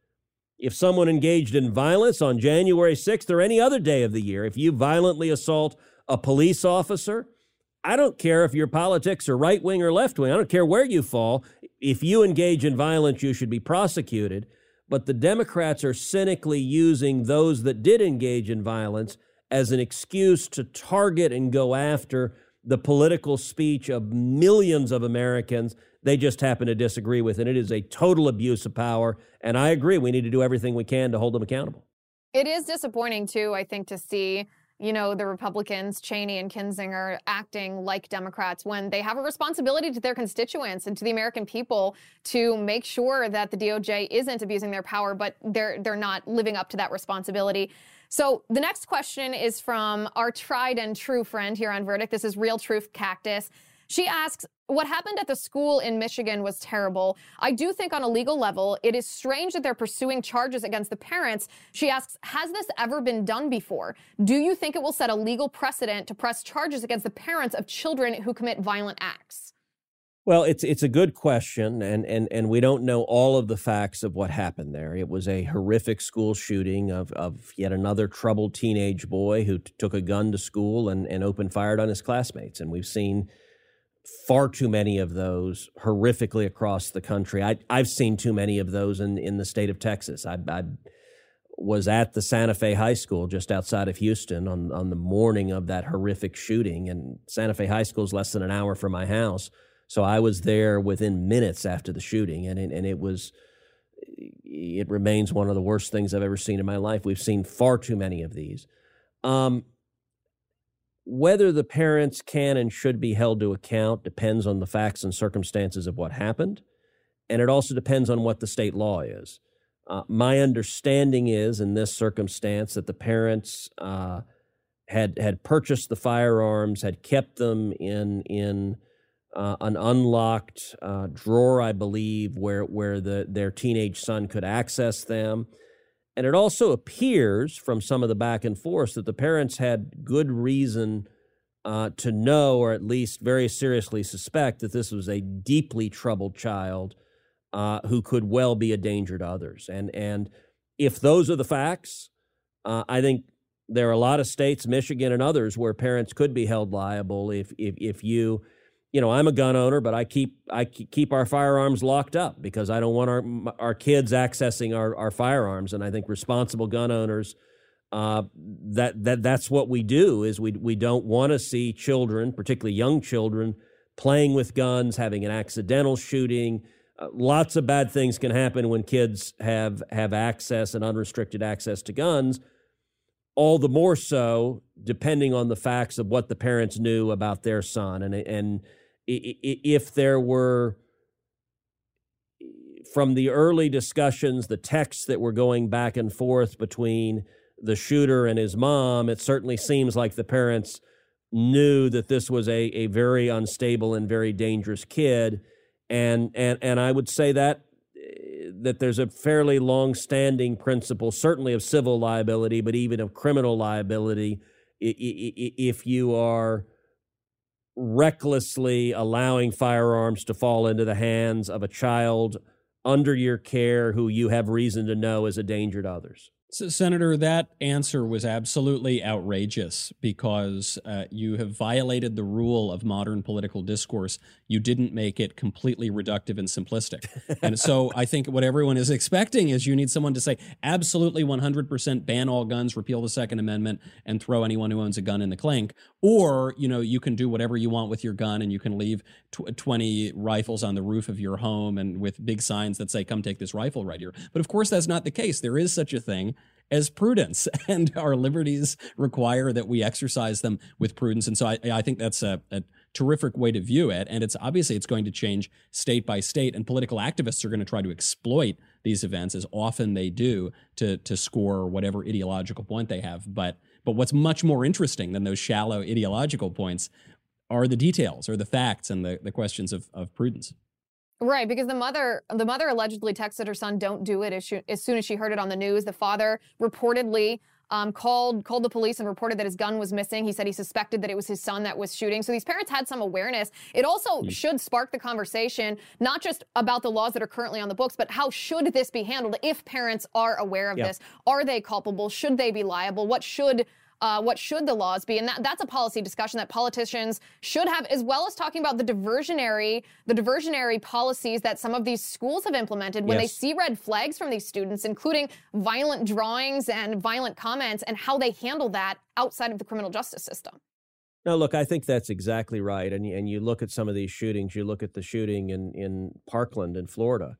If someone engaged in violence on January 6th or any other day of the year, if you violently assault a police officer, I don't care if your politics are right wing or left wing. I don't care where you fall. If you engage in violence, you should be prosecuted. but the Democrats are cynically using those that did engage in violence as an excuse to target and go after the political speech of millions of Americans they just happen to disagree with. And it is a total abuse of power. And I agree, we need to do everything we can to hold them accountable. It is disappointing, too, I think, to see you know, the Republicans, Cheney and Kinzinger, acting like Democrats when they have a responsibility to their constituents and to the American people to make sure that the DOJ isn't abusing their power, but they're they're not living up to that responsibility. So the next question is from our tried and true friend here on Verdict. This is Real Truth Cactus. She asks, what happened at the school in Michigan was terrible. I do think on a legal level, it is strange that they're pursuing charges against the parents. She asks, has this ever been done before? Do you think it will set a legal precedent to press charges against the parents of children who commit violent acts? Well, it's it's a good question, and and and we don't know all of the facts of what happened there. It was a horrific school shooting of of yet another troubled teenage boy who t- took a gun to school and and opened fired on his classmates, and we've seen far too many of those horrifically across the country. I, have seen too many of those in, in the state of Texas. I, I, was at the Santa Fe High School just outside of Houston on, on the morning of that horrific shooting. And Santa Fe High School is less than an hour from my house. So I was there within minutes after the shooting. And it, and it was, it remains one of the worst things I've ever seen in my life. We've seen far too many of these. Um, whether the parents can and should be held to account depends on the facts and circumstances of what happened. And it also depends on what the state law is. Uh, my understanding is in this circumstance that the parents uh, had had purchased the firearms, had kept them in in uh, an unlocked uh, drawer, I believe, where where the their teenage son could access them. And it also appears from some of the back and forth that the parents had good reason uh, to know, or at least very seriously suspect, that this was a deeply troubled child uh, who could well be a danger to others. And and if those are the facts, uh, I think there are a lot of states, Michigan and others, where parents could be held liable if if if you you know, I'm a gun owner, but I keep I keep our firearms locked up because I don't want our our kids accessing our, our firearms. And I think responsible gun owners, uh, that that that's what we do is we we don't want to see children, particularly young children, playing with guns, having an accidental shooting. Uh, lots of bad things can happen when kids have have access and unrestricted access to guns. All the more so, depending on the facts of what the parents knew about their son, and and if there were from the early discussions, the texts that were going back and forth between the shooter and his mom, it certainly seems like the parents knew that this was a, a very unstable and very dangerous kid. And, and, and I would say that eh, that there's a fairly long-standing principle, certainly of civil liability, but even of criminal liability, if you are recklessly allowing firearms to fall into the hands of a child under your care who you have reason to know is a danger to others. So, Senator, that answer was absolutely outrageous because uh, you have violated the rule of modern political discourse. You didn't make it completely reductive and simplistic. and so I think what everyone is expecting is you need someone to say, absolutely 100% ban all guns, repeal the Second Amendment, and throw anyone who owns a gun in the clink. Or, you know, you can do whatever you want with your gun and you can leave tw- 20 rifles on the roof of your home and with big signs that say, come take this rifle right here. But of course, that's not the case. There is such a thing as prudence, and our liberties require that we exercise them with prudence. And so I, I think that's a, a terrific way to view it. And it's obviously it's going to change state by state, and political activists are going to try to exploit these events as often they do to to score whatever ideological point they have. But but what's much more interesting than those shallow ideological points are the details or the facts and the, the questions of, of prudence. Right, because the mother the mother allegedly texted her son, "Don't do it." As, she, as soon as she heard it on the news, the father reportedly um, called called the police and reported that his gun was missing. He said he suspected that it was his son that was shooting. So these parents had some awareness. It also mm. should spark the conversation, not just about the laws that are currently on the books, but how should this be handled if parents are aware of this? Are they culpable? Should they be liable? What should Uh, what should the laws be? And that, that's a policy discussion that politicians should have, as well as talking about the diversionary, the diversionary policies that some of these schools have implemented when Yes. they see red flags from these students, including violent drawings and violent comments, and how they handle that outside of the criminal justice system. No, look, I think that's exactly right. And and you look at some of these shootings. You look at the shooting in in Parkland in Florida,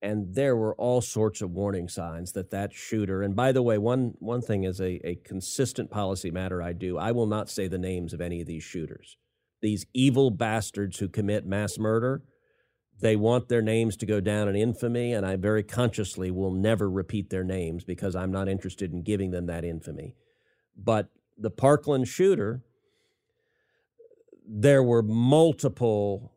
and there were all sorts of warning signs that that shooter. And by the way, one one thing is a a consistent policy matter. I do. I will not say the names of any of these shooters. These evil bastards who commit mass murder. They want their names to go down in infamy, and I very consciously will never repeat their names because I'm not interested in giving them that infamy. But the Parkland shooter, there were multiple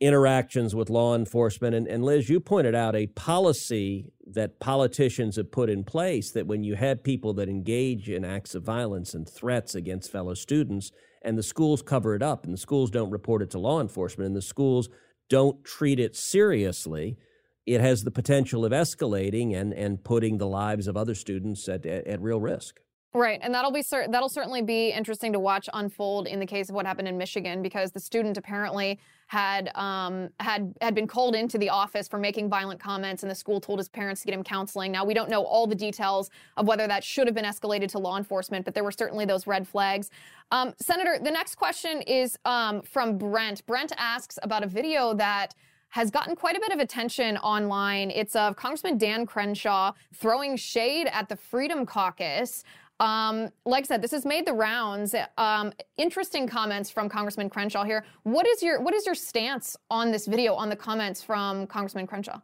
interactions with law enforcement. And, and Liz, you pointed out a policy that politicians have put in place that when you had people that engage in acts of violence and threats against fellow students, and the schools cover it up, and the schools don't report it to law enforcement, and the schools don't treat it seriously, it has the potential of escalating and, and putting the lives of other students at, at, at real risk. Right, and that'll be cer- that'll certainly be interesting to watch unfold in the case of what happened in Michigan because the student apparently had um, had had been called into the office for making violent comments, and the school told his parents to get him counseling. Now we don't know all the details of whether that should have been escalated to law enforcement, but there were certainly those red flags. Um, Senator, the next question is um, from Brent. Brent asks about a video that has gotten quite a bit of attention online. It's of Congressman Dan Crenshaw throwing shade at the Freedom Caucus. Um, like I said, this has made the rounds. Um, interesting comments from Congressman Crenshaw here. What is your what is your stance on this video? On the comments from Congressman Crenshaw?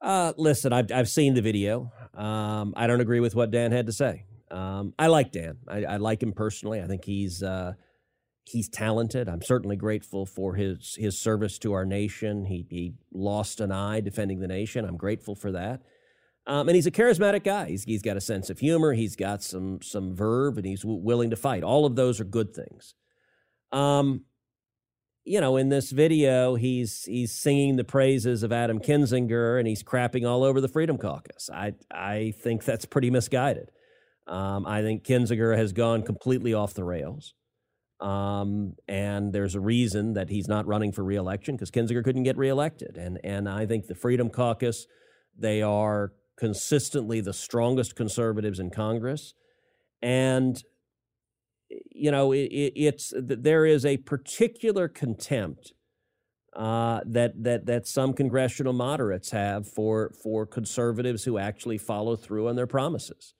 Uh, listen, I've I've seen the video. Um, I don't agree with what Dan had to say. Um, I like Dan. I, I like him personally. I think he's uh, he's talented. I'm certainly grateful for his his service to our nation. He he lost an eye defending the nation. I'm grateful for that. Um, and he's a charismatic guy. He's, he's got a sense of humor. He's got some some verve, and he's w- willing to fight. All of those are good things. Um, you know, in this video, he's he's singing the praises of Adam Kinzinger, and he's crapping all over the Freedom Caucus. I I think that's pretty misguided. Um, I think Kinzinger has gone completely off the rails. Um, and there's a reason that he's not running for reelection because Kinzinger couldn't get reelected. And and I think the Freedom Caucus, they are consistently the strongest conservatives in Congress, and you know it, it, it's there is a particular contempt uh, that that that some congressional moderates have for for conservatives who actually follow through on their promises.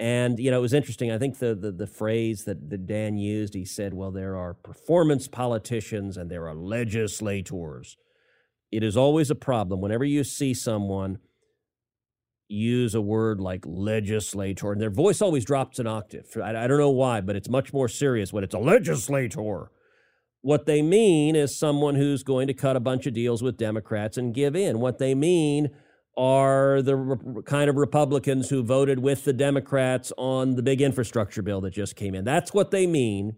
And you know, it was interesting. I think the the, the phrase that, that Dan used, he said, "Well, there are performance politicians and there are legislators." It is always a problem whenever you see someone use a word like legislator, and their voice always drops an octave. I, I don't know why, but it's much more serious when it's a legislator. What they mean is someone who's going to cut a bunch of deals with Democrats and give in. What they mean are the re- kind of Republicans who voted with the Democrats on the big infrastructure bill that just came in. That's what they mean.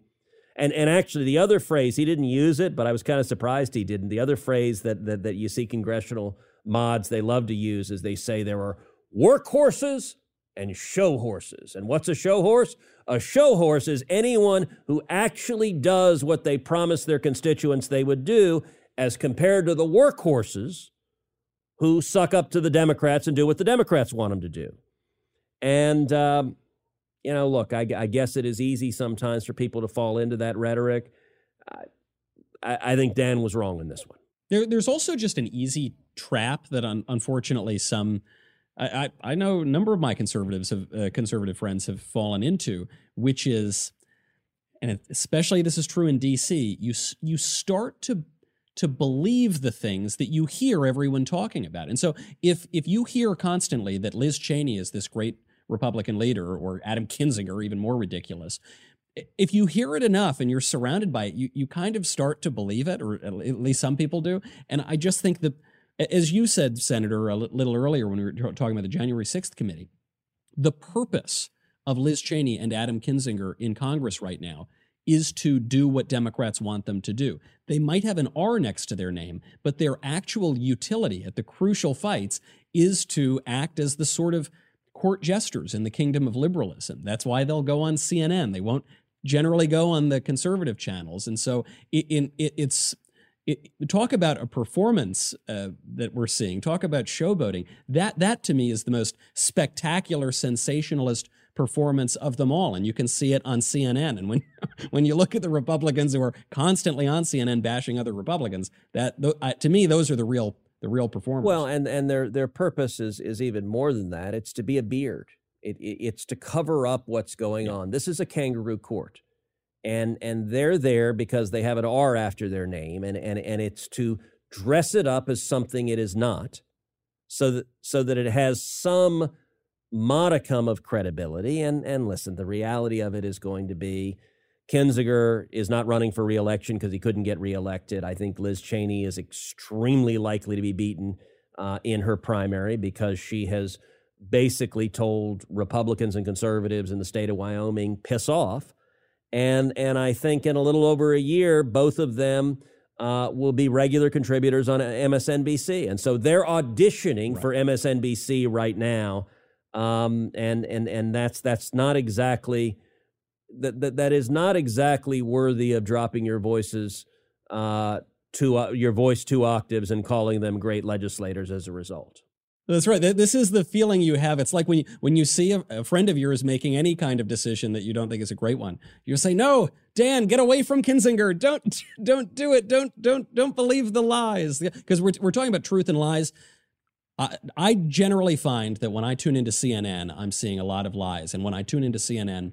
And and actually, the other phrase he didn't use it, but I was kind of surprised he didn't. The other phrase that that, that you see congressional mods they love to use is they say there are workhorses and show horses. And what's a show horse? A show horse is anyone who actually does what they promised their constituents they would do, as compared to the workhorses who suck up to the Democrats and do what the Democrats want them to do. And, um, you know, look, I, I, guess it is easy sometimes for people to fall into that rhetoric. I, I think Dan was wrong in this one. There, there's also just an easy trap that un- unfortunately some. I, I, I know a number of my conservatives have uh, conservative friends have fallen into, which is, and especially this is true in D.C. You you start to to believe the things that you hear everyone talking about. And so if if you hear constantly that Liz Cheney is this great Republican leader or Adam Kinzinger even more ridiculous, if you hear it enough and you're surrounded by it, you you kind of start to believe it or at least some people do. And I just think that as you said Senator a little earlier when we were talking about the January 6th committee, the purpose of Liz Cheney and Adam Kinzinger in Congress right now is to do what Democrats want them to do. They might have an R next to their name, but their actual utility at the crucial fights is to act as the sort of court jesters in the kingdom of liberalism. That's why they'll go on CNN. They won't generally go on the conservative channels. And so it, it, it's it, talk about a performance uh, that we're seeing. Talk about showboating. That that to me is the most spectacular, sensationalist performance of them all, and you can see it on CNN. And when when you look at the Republicans who are constantly on CNN bashing other Republicans, that uh, to me those are the real the real performers. Well, and and their their purpose is is even more than that. It's to be a beard. It, it, it's to cover up what's going on. This is a kangaroo court and and they're there because they have an R after their name, and and and it's to dress it up as something it is not, so that so that it has some modicum of credibility. And and listen, the reality of it is going to be. Kinzinger is not running for reelection because he couldn't get reelected. I think Liz Cheney is extremely likely to be beaten uh, in her primary because she has basically told Republicans and conservatives in the state of Wyoming, piss off and and I think in a little over a year, both of them uh, will be regular contributors on MSNBC, and so they're auditioning right. for MSNBC right now, um, and and and that's that's not exactly that that, that is not exactly worthy of dropping your voices. Uh, to uh, your voice two octaves and calling them great legislators as a result. That's right. This is the feeling you have. It's like when you, when you see a, a, friend of yours making any kind of decision that you don't think is a great one, you say, "No, Dan, get away from Kinzinger. Don't don't do it. Don't don't don't believe the lies." Because we're we're talking about truth and lies. I, I generally find that when I tune into CNN, I'm seeing a lot of lies, and when I tune into CNN,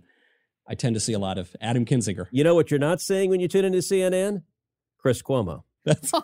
I tend to see a lot of Adam Kinzinger. You know what you're not seeing when you tune into CNN? Chris Cuomo. That's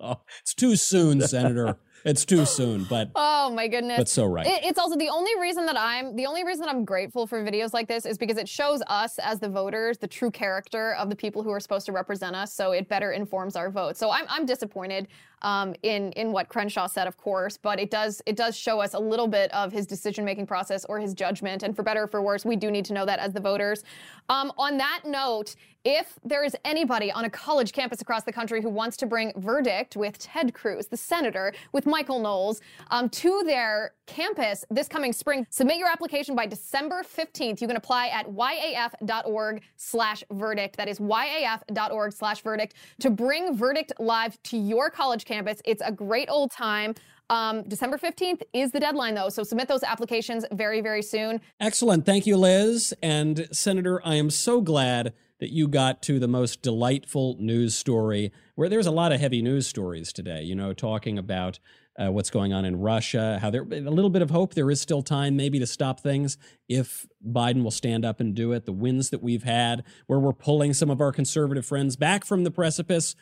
it's too soon, Senator it's too soon, but oh my goodness, that's so right. It, it's also the only reason that I'm the only reason that I'm grateful for videos like this is because it shows us as the voters the true character of the people who are supposed to represent us. So it better informs our vote. So I'm I'm disappointed um, in in what Crenshaw said, of course, but it does it does show us a little bit of his decision making process or his judgment. And for better or for worse, we do need to know that as the voters. Um, on that note, if there is anybody on a college campus across the country who wants to bring verdict with Ted Cruz, the senator, with Michael Knowles, um, to their campus this coming spring, submit your application by December 15th. You can apply at yaf.org slash verdict. That is yaf.org slash verdict to bring verdict live to your college campus. It's a great old time. Um, December 15th is the deadline, though, so submit those applications very, very soon. Excellent. Thank you, Liz. And Senator, I am so glad that you got to the most delightful news story where there's a lot of heavy news stories today, you know, talking about uh, what's going on in Russia, how there a little bit of hope. There is still time maybe to stop things if Biden will stand up and do it. The wins that we've had, where we're pulling some of our conservative friends back from the precipice.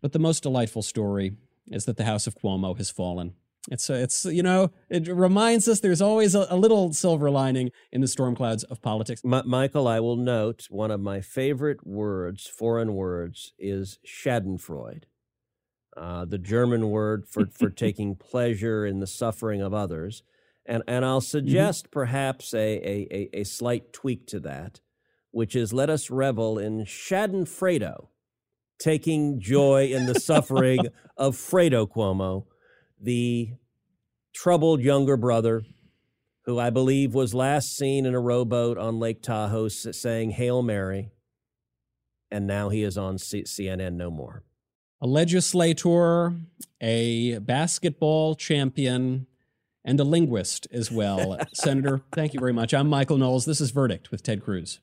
But the most delightful story is that the House of Cuomo has fallen. It's it's you know it reminds us there's always a, a little silver lining in the storm clouds of politics. M- Michael, I will note one of my favorite words, foreign words, is Schadenfreude, uh, the German word for for taking pleasure in the suffering of others, and and I'll mm-hmm. suggest mm-hmm. perhaps a, a, a a slight tweak to that, which is let us revel in Schadenfreude taking joy in the suffering of Fredo Cuomo, the troubled younger brother who I believe was last seen in a rowboat on Lake Tahoe saying Hail Mary, and now he is on C- CNN no more. A legislator, a basketball champion, and a linguist as well. Senator, thank you very much. I'm Michael Knowles. This is Verdict with Ted Cruz.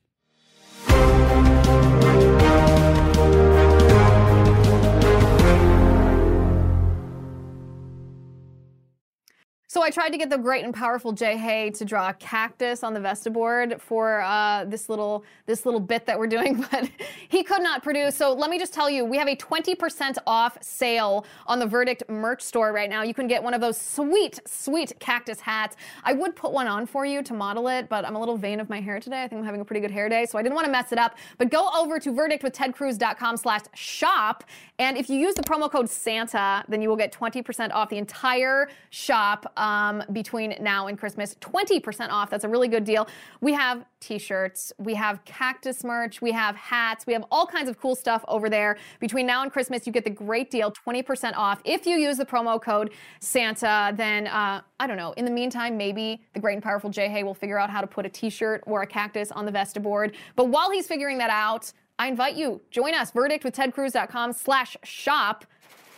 So I tried to get the great and powerful Jay Hay to draw a cactus on the Vestaboard for uh, this little this little bit that we're doing, but he could not produce. So let me just tell you, we have a 20% off sale on the Verdict merch store right now. You can get one of those sweet, sweet cactus hats. I would put one on for you to model it, but I'm a little vain of my hair today. I think I'm having a pretty good hair day, so I didn't want to mess it up. But go over to verdictwithtedcruz.com slash shop, and if you use the promo code Santa, then you will get 20% off the entire shop. um, between now and Christmas. 20% off. That's a really good deal. We have t shirts, we have cactus merch, we have hats, we have all kinds of cool stuff over there. Between now and Christmas, you get the great deal 20% off. If you use the promo code Santa, then uh, I don't know. In the meantime, maybe the great and powerful Jay Hay will figure out how to put a t shirt or a cactus on the Vesta board. But while he's figuring that out, I invite you, join us, verdictwithtedcruz.com slash shop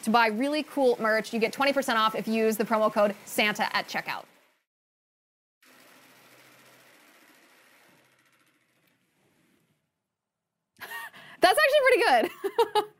to buy really cool merch. You get 20% off if you use the promo code Santa at checkout. That's actually pretty good.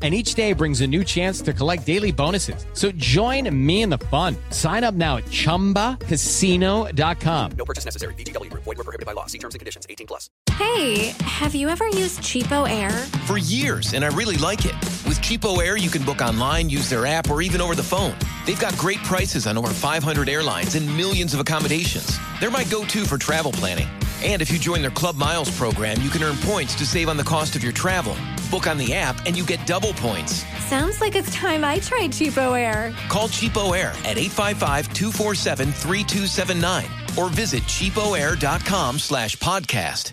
and each day brings a new chance to collect daily bonuses. So join me in the fun. Sign up now at ChumbaCasino.com. No purchase necessary. VGW. Void were prohibited by law. See terms and conditions. 18 plus. Hey, have you ever used Cheapo Air? For years, and I really like it. With Cheapo Air, you can book online, use their app, or even over the phone. They've got great prices on over 500 airlines and millions of accommodations. They're my go-to for travel planning. And if you join their Club Miles program, you can earn points to save on the cost of your travel. Book on the app and you get double points. Sounds like it's time I tried Cheapo Air. Call Cheapo Air at 855-247-3279 or visit cheapoair.com slash podcast.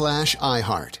iHeart.